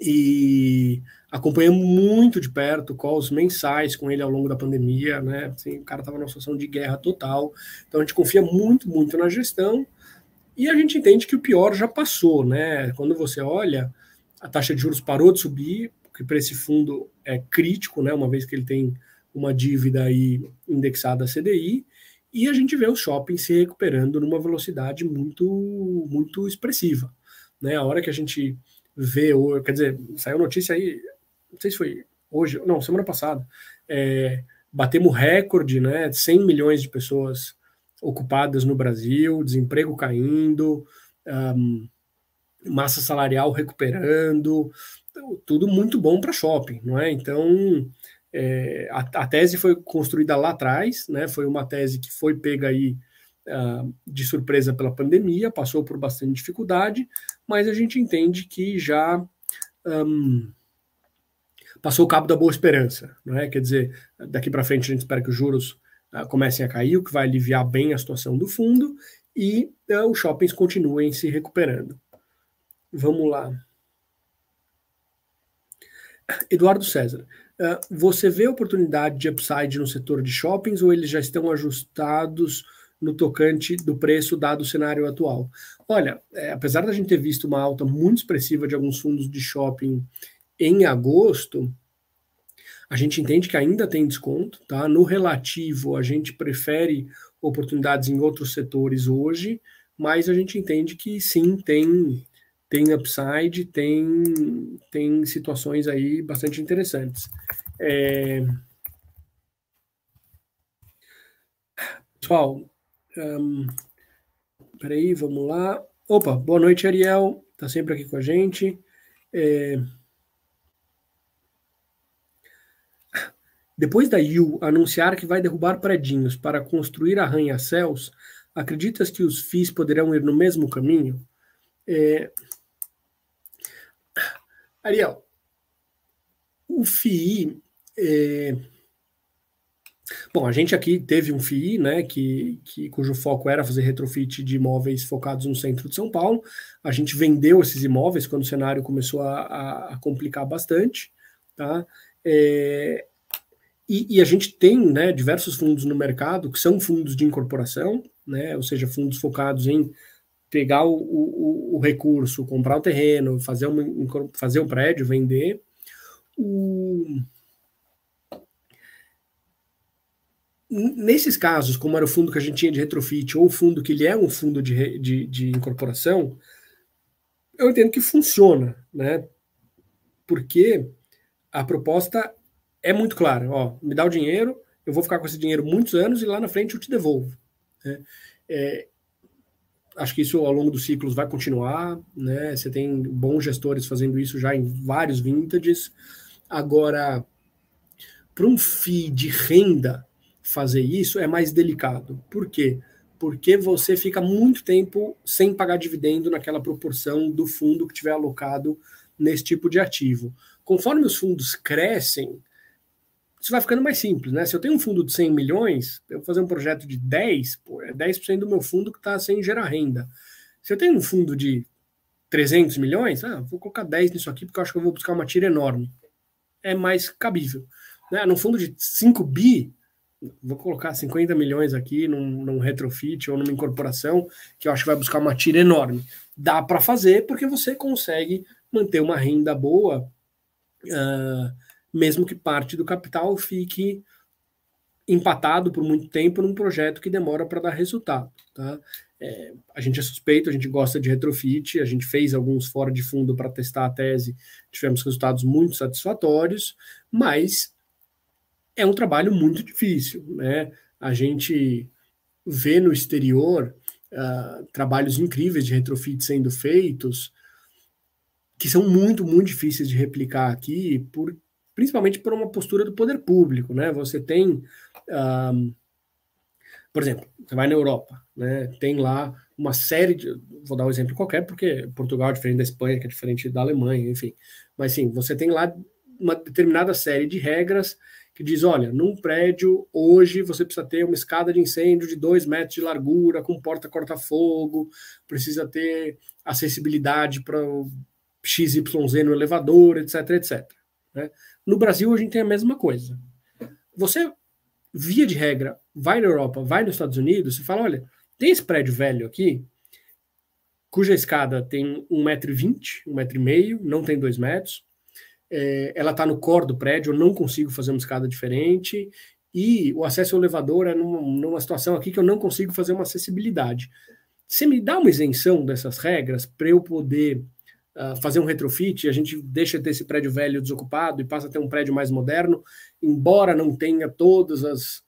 E acompanhamos muito de perto calls mensais com ele ao longo da pandemia, né? Assim, o cara estava numa situação de guerra total, então a gente confia muito, muito na gestão e a gente entende que o pior já passou, né? Quando você olha, a taxa de juros parou de subir, que para esse fundo é crítico, né? Uma vez que ele tem uma dívida aí indexada a CDI, e a gente vê os shoppings se recuperando numa velocidade muito, muito expressiva. Né? A hora que a gente vê, quer dizer, saiu notícia aí, não sei se foi hoje, não, semana passada, é, batemos recorde, né? 100 milhões de pessoas ocupadas no Brasil, desemprego caindo, um, massa salarial recuperando, tudo muito bom para shopping, não é? Então, é, a, a, tese foi construída lá atrás, né? Foi uma tese que foi pega aí uh, de surpresa pela pandemia, passou por bastante dificuldade, mas a gente entende que já um, passou o cabo da boa esperança, não é? Quer dizer, daqui para frente a gente espera que os juros uh, comecem a cair, o que vai aliviar bem a situação do fundo e uh, os shoppings continuem se recuperando. Vamos lá. Eduardo César. Uh, você vê oportunidade de upside no setor de shoppings ou eles já estão ajustados no tocante do preço dado o cenário atual? Olha, é, apesar da gente ter visto uma alta muito expressiva de alguns fundos de shopping em agosto, a gente entende que ainda tem desconto, tá? No relativo, a gente prefere oportunidades em outros setores hoje, mas a gente entende que sim, tem tem upside, tem, tem situações aí bastante interessantes. É... Pessoal, um, peraí, vamos lá. Opa, boa noite, Ariel, está sempre aqui com a gente. É... Depois da IU anunciar que vai derrubar predinhos para construir arranha-céus, acreditas que os FIIs poderão ir no mesmo caminho? É... Ariel, o FII. É... Bom, a gente aqui teve um FII, né, que, que, cujo foco era fazer retrofit de imóveis focados no centro de São Paulo. A gente vendeu esses imóveis quando o cenário começou a, a, a complicar bastante, tá? É, e, e, a gente tem né, diversos fundos no mercado que são fundos de incorporação, né, ou seja, fundos focados em pegar o, o, o, recurso, comprar o terreno, fazer um, fazer um prédio, vender. O... nesses casos, como era o fundo que a gente tinha de retrofit, ou o fundo que ele é um fundo de, de, de incorporação, eu entendo que funciona, né? Porque a proposta é muito clara. Ó, me dá o dinheiro, eu vou ficar com esse dinheiro muitos anos e lá na frente eu te devolvo. Né? É, acho que isso ao longo dos ciclos vai continuar, né? Você tem bons gestores fazendo isso já em vários vintages. Agora, para um FII de renda fazer isso é mais delicado. Por quê? Porque você fica muito tempo sem pagar dividendo naquela proporção do fundo que tiver alocado nesse tipo de ativo. Conforme os fundos crescem, isso vai ficando mais simples, né? Se eu tenho um fundo de 100 milhões, eu vou fazer um projeto de 10, pô, é 10% do meu fundo que está sem gerar renda. Se eu tenho um fundo de 300 milhões, ah, vou colocar 10 nisso aqui porque eu acho que eu vou buscar uma tira enorme. É mais cabível. Né? No fundo de 5 bi, vou colocar 50 milhões aqui num, num retrofit ou numa incorporação que eu acho que vai buscar uma tira enorme. Dá para fazer porque você consegue manter uma renda boa. Uh, mesmo que parte do capital fique empatado por muito tempo num projeto que demora para dar resultado. Tá? É, a gente é suspeito, a gente gosta de retrofit, a gente fez alguns fora de fundo para testar a tese, tivemos resultados muito satisfatórios, mas é um trabalho muito difícil. Né? A gente vê no exterior uh, trabalhos incríveis de retrofit sendo feitos, que são muito, muito difíceis de replicar aqui, por, principalmente por uma postura do poder público, né? Você tem, um, por exemplo, você vai na Europa, né? Tem lá uma série de, vou dar um exemplo qualquer, porque Portugal é diferente da Espanha, que é diferente da Alemanha, enfim. Mas sim, você tem lá uma determinada série de regras que diz, olha, num prédio hoje você precisa ter uma escada de incêndio de dois metros de largura, com porta corta-fogo, precisa ter acessibilidade para XYZ no elevador, etc, etc. Né? No Brasil, a gente tem a mesma coisa. Você, via de regra, vai na Europa, vai nos Estados Unidos, e fala: olha, tem esse prédio velho aqui, cuja escada tem 1,20m, 1,5m, não tem 2 metros. É, ela está no core do prédio, eu não consigo fazer uma escada diferente. E o acesso ao elevador é numa, numa situação aqui que eu não consigo fazer uma acessibilidade. Você me dá uma isenção dessas regras para eu poder fazer um retrofit, a gente deixa desse prédio velho desocupado e passa a ter um prédio mais moderno, embora não tenha todas as,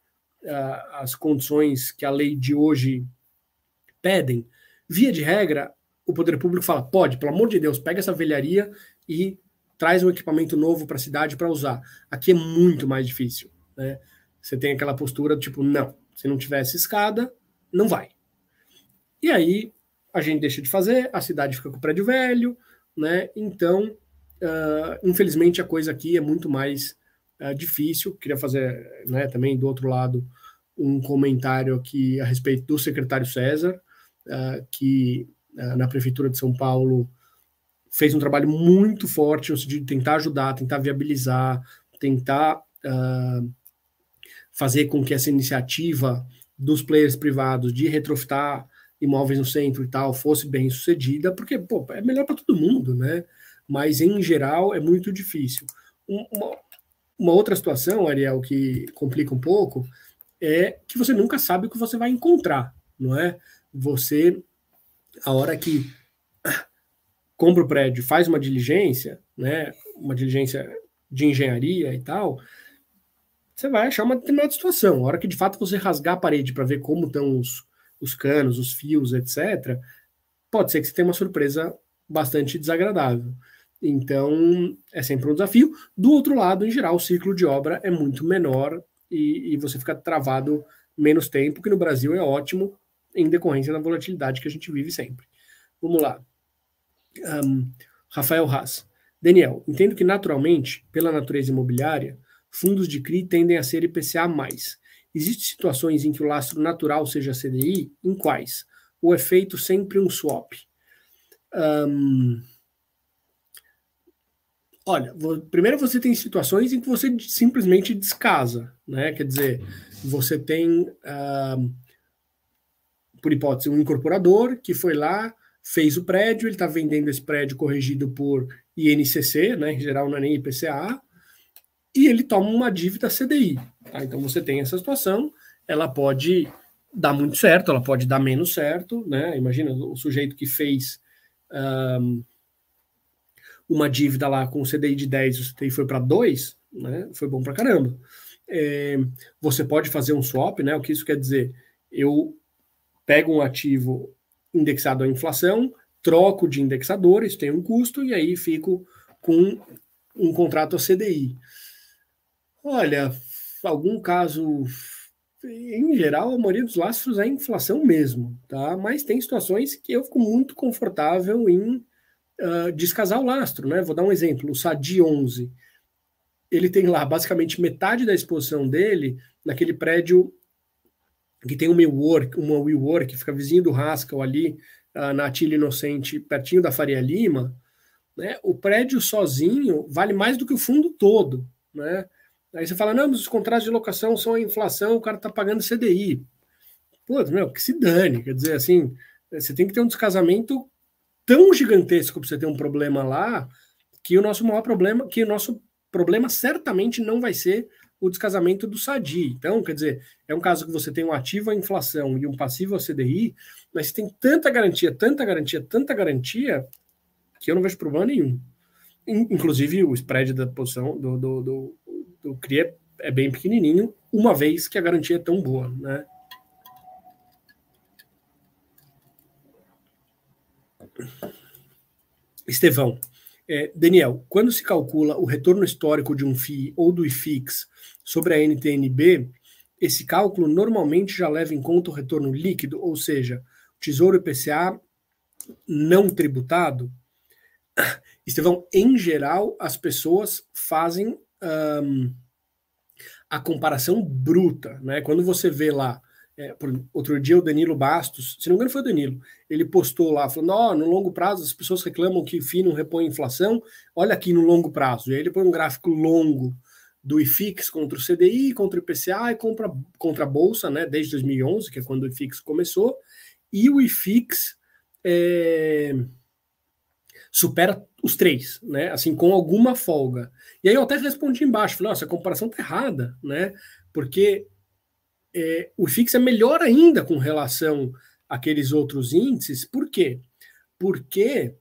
uh, as condições que a lei de hoje pedem, via de regra, o poder público fala: pode, pelo amor de Deus, pega essa velharia e traz um equipamento novo para a cidade para usar. Aqui é muito mais difícil. Né? Você tem aquela postura tipo: não, se não tivesse escada, não vai. E aí a gente deixa de fazer, a cidade fica com o prédio velho, né? Então, uh, infelizmente, a coisa aqui é muito mais uh, difícil. Queria fazer né, também do outro lado um comentário aqui a respeito do secretário César, uh, que na Prefeitura de São Paulo fez um trabalho muito forte no sentido de tentar ajudar, tentar viabilizar, tentar fazer com que essa iniciativa dos players privados de retrofitar imóveis no centro e tal fosse bem sucedida, porque pô, é melhor para todo mundo, né? Mas em geral é muito difícil. Uma, uma outra situação, Ariel, que complica um pouco, é que você nunca sabe o que você vai encontrar, não é? Você, a hora que compra o prédio, faz uma diligência, né? Uma diligência de engenharia e tal, você vai achar uma determinada situação. A hora que de fato você rasgar a parede para ver como estão os, os canos, os fios, etc., pode ser que você tenha uma surpresa bastante desagradável. Então, é sempre um desafio. Do outro lado, em geral, o ciclo de obra é muito menor e, e você fica travado menos tempo, que no Brasil é ótimo, em decorrência da volatilidade que a gente vive sempre. Vamos lá. Um, Rafael Haas. Daniel, entendo que naturalmente, pela natureza imobiliária, fundos de CRI tendem a ser IPCA+. Existem situações em que o lastro natural seja CDI? Em quais? O efeito sempre um swap? Um, olha, primeiro você tem situações em que você simplesmente descasa, né? Quer dizer, você tem, por hipótese, um incorporador que foi lá, fez o prédio, ele está vendendo esse prédio corrigido por INCC, né? Em geral não é nem IPCA, e ele toma uma dívida CDI. Tá? Então você tem essa situação, ela pode dar muito certo, ela pode dar menos certo, né? Imagina o sujeito que fez um, uma dívida lá com o CDI de 10, o CDI foi para 2, né? Foi bom para caramba. É, você pode fazer um swap, né? O que isso quer dizer? Eu pego um ativo indexado à inflação, troco de indexador, isso tem um custo, e aí fico com um contrato a CDI. Olha, algum caso em geral, a maioria dos lastros é inflação mesmo, tá? Mas tem situações que eu fico muito confortável em uh, descasar o lastro, né? Vou dar um exemplo, o SADI 11. Ele tem lá basicamente metade da exposição dele naquele prédio que tem uma WeWork, uma WeWork, que fica vizinho do Haskell ali, uh, na Atilha Inocente, pertinho da Faria Lima, né? O prédio sozinho vale mais do que o fundo todo, né? Aí você fala, não, mas os contratos de locação são a inflação, o cara está pagando CDI. Pô, meu, que se dane. Quer dizer, assim, você tem que ter um descasamento tão gigantesco para você ter um problema lá, que o nosso maior problema, que o nosso problema certamente não vai ser o descasamento do SADI. Então, quer dizer, é um caso que você tem um ativo à inflação e um passivo a CDI, mas tem tanta garantia, tanta garantia, tanta garantia, que eu não vejo problema nenhum. Inclusive, o spread da posição do, do, do do CRI é, é bem pequenininho, uma vez que a garantia é tão boa, né? Estevão, é, Daniel, quando se calcula o retorno histórico de um FII ou do IFIX sobre a NTNB, esse cálculo normalmente já leva em conta o retorno líquido, ou seja, Tesouro IPCA não tributado? *coughs* Estevão, em geral, as pessoas fazem um, a comparação bruta, né? Quando você vê lá, é, por, outro dia o Danilo Bastos, se não me engano foi o Danilo, ele postou lá, falando, oh, no longo prazo as pessoas reclamam que o FI não repõe inflação, olha aqui no longo prazo, e aí ele põe um gráfico longo do IFIX contra o CDI, contra o IPCA e contra, contra a Bolsa, né, desde 2011, que é quando o IFIX começou, e o IFIX é, supera os três, né? Assim, com alguma folga. E aí eu até respondi embaixo, falei, nossa, a comparação tá errada, né? Porque é, o FIX é melhor ainda com relação àqueles outros índices. Por quê? Porque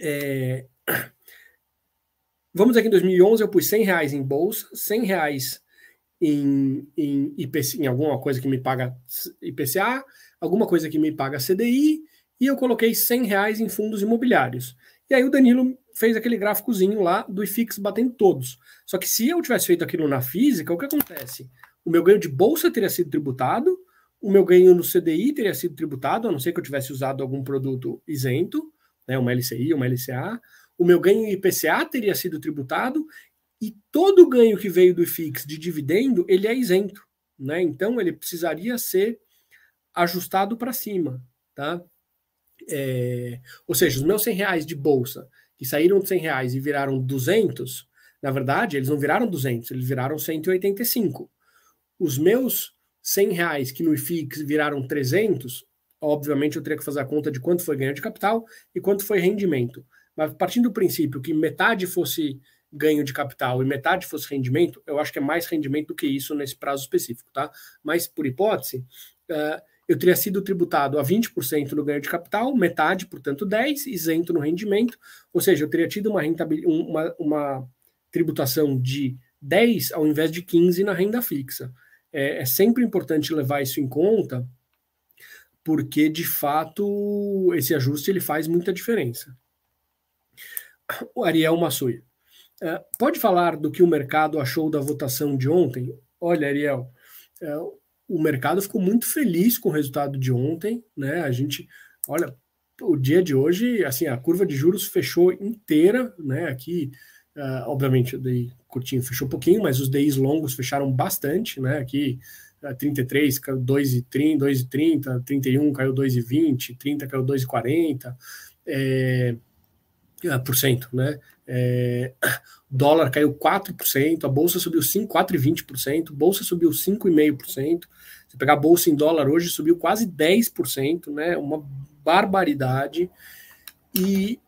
é, *coughs* vamos dizer que em 2011 eu pus 100 reais em bolsa, 100 reais em, em, IPC, em alguma coisa que me paga IPCA, alguma coisa que me paga CDI, e eu coloquei 100 reais em fundos imobiliários. E aí o Danilo fez aquele gráficozinho lá do IFIX batendo todos. Só que se eu tivesse feito aquilo na física, o que acontece? O meu ganho de bolsa teria sido tributado, o meu ganho no CDI teria sido tributado, a não ser que eu tivesse usado algum produto isento, né, uma LCI, uma LCA, o meu ganho em IPCA teria sido tributado e todo o ganho que veio do IFIX de dividendo, ele é isento, né? Então ele precisaria ser ajustado para cima, tá? É, ou seja, os meus 100 reais de bolsa, que saíram de 100 reais e viraram 200, na verdade, eles não viraram 200, eles viraram 185. Os meus 100 reais que no IFIX viraram 300, obviamente eu teria que fazer a conta de quanto foi ganho de capital e quanto foi rendimento. Mas partindo do princípio que metade fosse ganho de capital e metade fosse rendimento, eu acho que é mais rendimento do que isso nesse prazo específico, tá? Mas, por hipótese, uh, eu teria sido tributado a 20% no ganho de capital, metade, portanto 10%, isento no rendimento, ou seja, eu teria tido uma, uma, uma tributação de 10 ao invés de 15 na renda fixa. É, é, sempre importante levar isso em conta, porque de fato esse ajuste ele faz muita diferença. O Ariel Massuia. Uh, pode falar do que o mercado achou da votação de ontem? Olha, Ariel, uh, o mercado ficou muito feliz com o resultado de ontem, né? A gente, olha, o dia de hoje, assim, a curva de juros fechou inteira, né? Aqui, uh, obviamente, o DI curtinho fechou um pouquinho, mas os DIs longos fecharam bastante, né? Aqui, uh, 33 caiu 2,30, 2,30, 31 caiu 2,20, 30 caiu 2,40, é, por cento, né? É, dólar caiu 4%, a bolsa subiu 5, 4,20%, bolsa subiu 5,5%. Se pegar a bolsa em dólar hoje, subiu quase 10%, né? Uma barbaridade. E,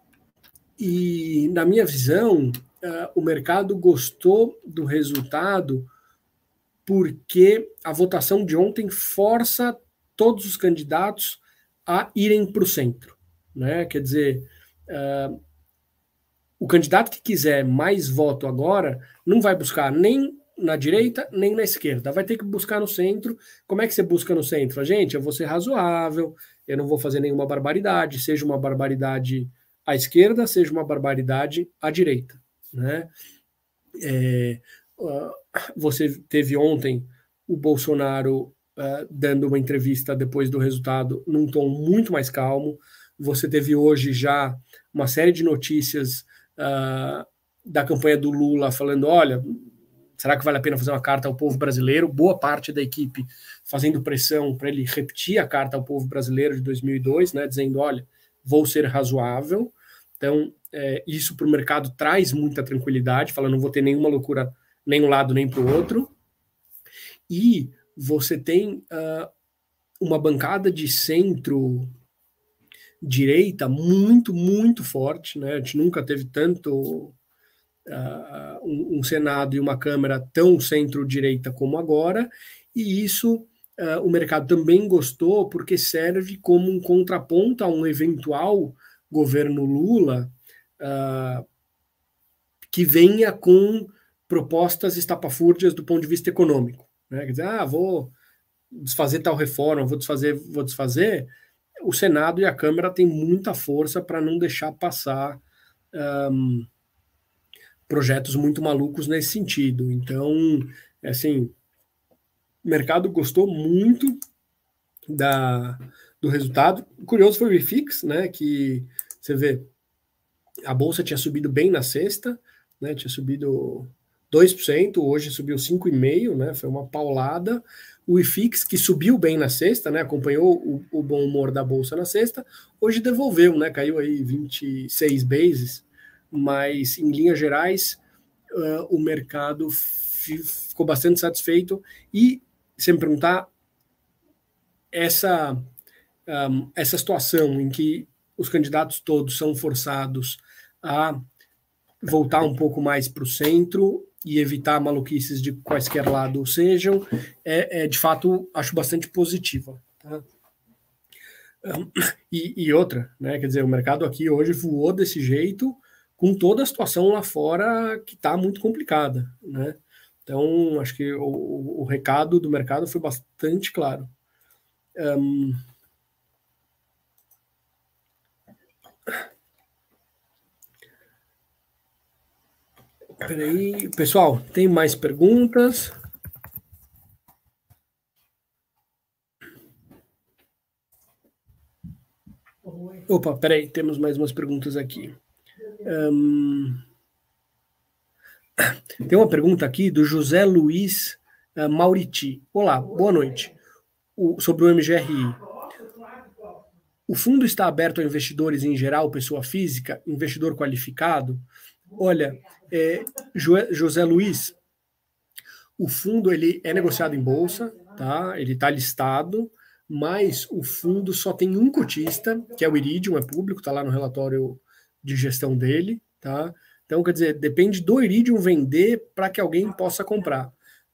e na minha visão, uh, o mercado gostou do resultado porque a votação de ontem força todos os candidatos a irem para o centro. Né? Quer dizer, uh, o candidato que quiser mais voto agora não vai buscar nem na direita nem na esquerda, vai ter que buscar no centro. Como é que você busca no centro? Gente, eu vou ser razoável, eu não vou fazer nenhuma barbaridade, seja uma barbaridade à esquerda, seja uma barbaridade à direita. Né? É, uh, você teve ontem o Bolsonaro uh, dando uma entrevista depois do resultado num tom muito mais calmo. Você teve hoje já uma série de notícias uh, da campanha do Lula falando: olha, será que vale a pena fazer uma carta ao povo brasileiro? Boa parte da equipe fazendo pressão para ele repetir a carta ao povo brasileiro de 2002, né, dizendo: olha, vou ser razoável. Então, é, isso para o mercado traz muita tranquilidade, fala, não vou ter nenhuma loucura nem um lado nem para o outro. E você tem uh, uma bancada de centro direita muito, muito forte, né? A gente nunca teve tanto uh, um, um, Senado e uma Câmara tão centro-direita como agora, e isso uh, o mercado também gostou porque serve como um contraponto a um eventual governo Lula uh, que venha com propostas estapafúrdias do ponto de vista econômico. Né? Quer dizer, ah, vou desfazer tal reforma, vou desfazer, vou desfazer o Senado e a Câmara têm muita força para não deixar passar um, projetos muito malucos nesse sentido. Então, assim, o mercado gostou muito da, do resultado. O curioso foi o IFIX, né, que você vê, a bolsa tinha subido bem na sexta, né, tinha subido 2%, hoje subiu 5,5%, né, foi uma paulada o IFIX, que subiu bem na sexta, né, acompanhou o, o, bom humor da bolsa na sexta, hoje devolveu, né, caiu aí 26 bases, mas em linhas gerais uh, o mercado ficou bastante satisfeito. E, se me perguntar, essa, um, essa situação em que os candidatos todos são forçados a voltar um pouco mais para o centro e evitar maluquices de quaisquer lado sejam, é, é de fato acho bastante positiva. Tá? E, e, outra, né? Quer dizer, o mercado aqui hoje voou desse jeito, com toda a situação lá fora que está muito complicada, né? Então, acho que o, o, recado do mercado foi bastante claro. Um, Peraí, pessoal, tem mais perguntas? Opa, peraí, temos mais umas perguntas aqui. Um, tem uma pergunta aqui do José Luiz uh, Mauriti. Olá, boa noite. O, sobre o MGRI. O fundo está aberto a investidores em geral, pessoa física, investidor qualificado? Olha, é, José Luiz, o fundo ele é negociado em bolsa, tá? Ele está listado, mas o fundo só tem um cotista, que é o Iridium, é público, está lá no relatório de gestão dele, tá? Então, quer dizer, depende do Iridium vender para que alguém possa comprar.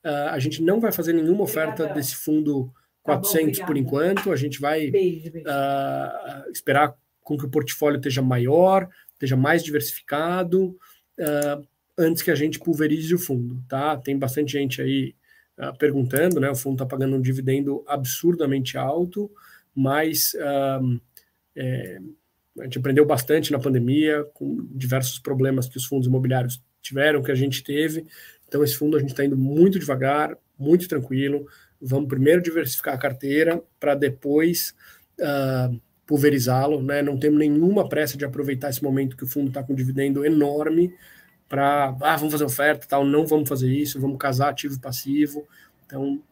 Uh, a gente não vai fazer nenhuma oferta desse fundo 400 tá por enquanto, a gente vai uh, esperar com que o portfólio esteja maior, esteja mais diversificado, uh, antes que a gente pulverize o fundo, tá? Tem bastante gente aí uh, perguntando, né? O fundo está pagando um dividendo absurdamente alto, mas uh, é, a gente aprendeu bastante na pandemia, com diversos problemas que os fundos imobiliários tiveram, que a gente teve. Então, esse fundo a gente está indo muito devagar, muito tranquilo. Vamos primeiro diversificar a carteira para depois uh, pulverizá-lo, né? Não temos nenhuma pressa de aproveitar esse momento que o fundo está com um dividendo enorme para, ah, vamos fazer oferta, tal, não vamos fazer isso, vamos casar ativo e passivo. Então,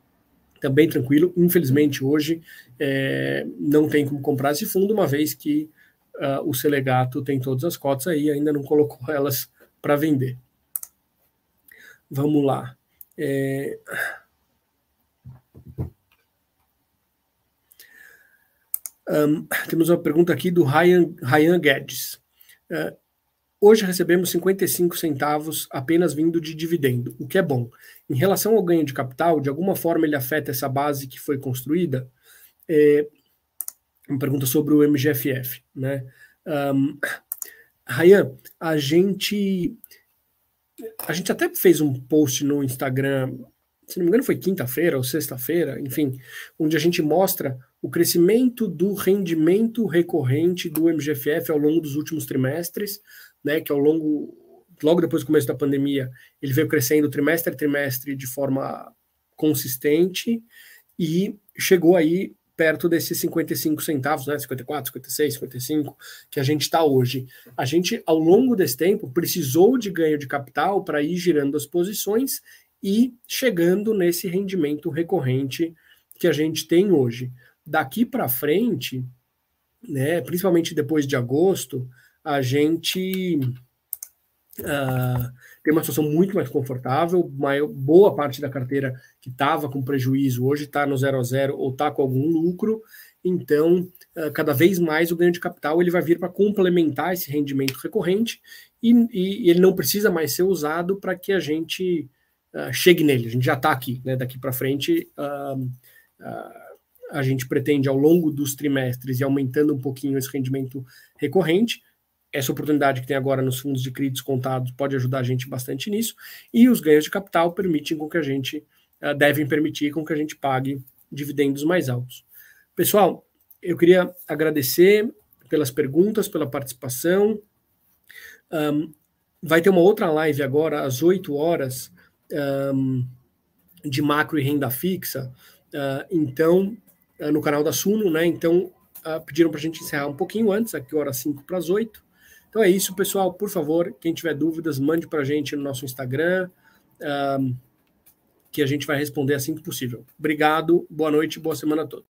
também tranquilo. Infelizmente, hoje é, não tem como comprar esse fundo, uma vez que uh, o Selegato tem todas as cotas aí, ainda não colocou *laughs* elas para vender. Vamos lá. É... Um, temos uma pergunta aqui do Ryan, Ryan Guedes. Uh, hoje recebemos 55 centavos apenas vindo de dividendo, o que é bom. Em relação ao ganho de capital, de alguma forma ele afeta essa base que foi construída? É, uma pergunta sobre o MGFF. Né? Um, Ryan, a gente, a gente até fez um post no Instagram, se não me engano foi quinta-feira ou sexta-feira, enfim, onde a gente mostra o crescimento do rendimento recorrente do MGFF ao longo dos últimos trimestres, né, que ao longo, logo depois do começo da pandemia, ele veio crescendo trimestre a trimestre de forma consistente e chegou aí perto desses 55 centavos, né, 54, 56, 55, que a gente está hoje. A gente, ao longo desse tempo, precisou de ganho de capital para ir girando as posições e chegando nesse rendimento recorrente que a gente tem hoje. Daqui para frente, né, principalmente depois de agosto, a gente uh, tem uma situação muito mais confortável, maior, boa parte da carteira que estava com prejuízo hoje está no zero a zero ou está com algum lucro, então uh, cada vez mais o ganho de capital ele vai vir para complementar esse rendimento recorrente e, e, ele não precisa mais ser usado para que a gente uh, chegue nele, a gente já está aqui, né? daqui para frente a gente pretende ao longo dos trimestres e aumentando um pouquinho esse rendimento recorrente, essa oportunidade que tem agora nos fundos de CRI descontados pode ajudar a gente bastante nisso, e os ganhos de capital permitem com que a gente, uh, devem permitir com que a gente pague dividendos mais altos. Pessoal, eu queria agradecer pelas perguntas, pela participação. Um, vai ter uma outra live agora, às 8 horas, um, de macro e renda fixa. Uh, então, uh, no canal da Suno, né? Então, uh, pediram para a gente encerrar um pouquinho antes, aqui hora 5 para as 8. Então é isso, pessoal. Por favor, quem tiver dúvidas, mande para a gente no nosso Instagram, um, que a gente vai responder assim que possível. Obrigado, boa noite, boa semana a todos.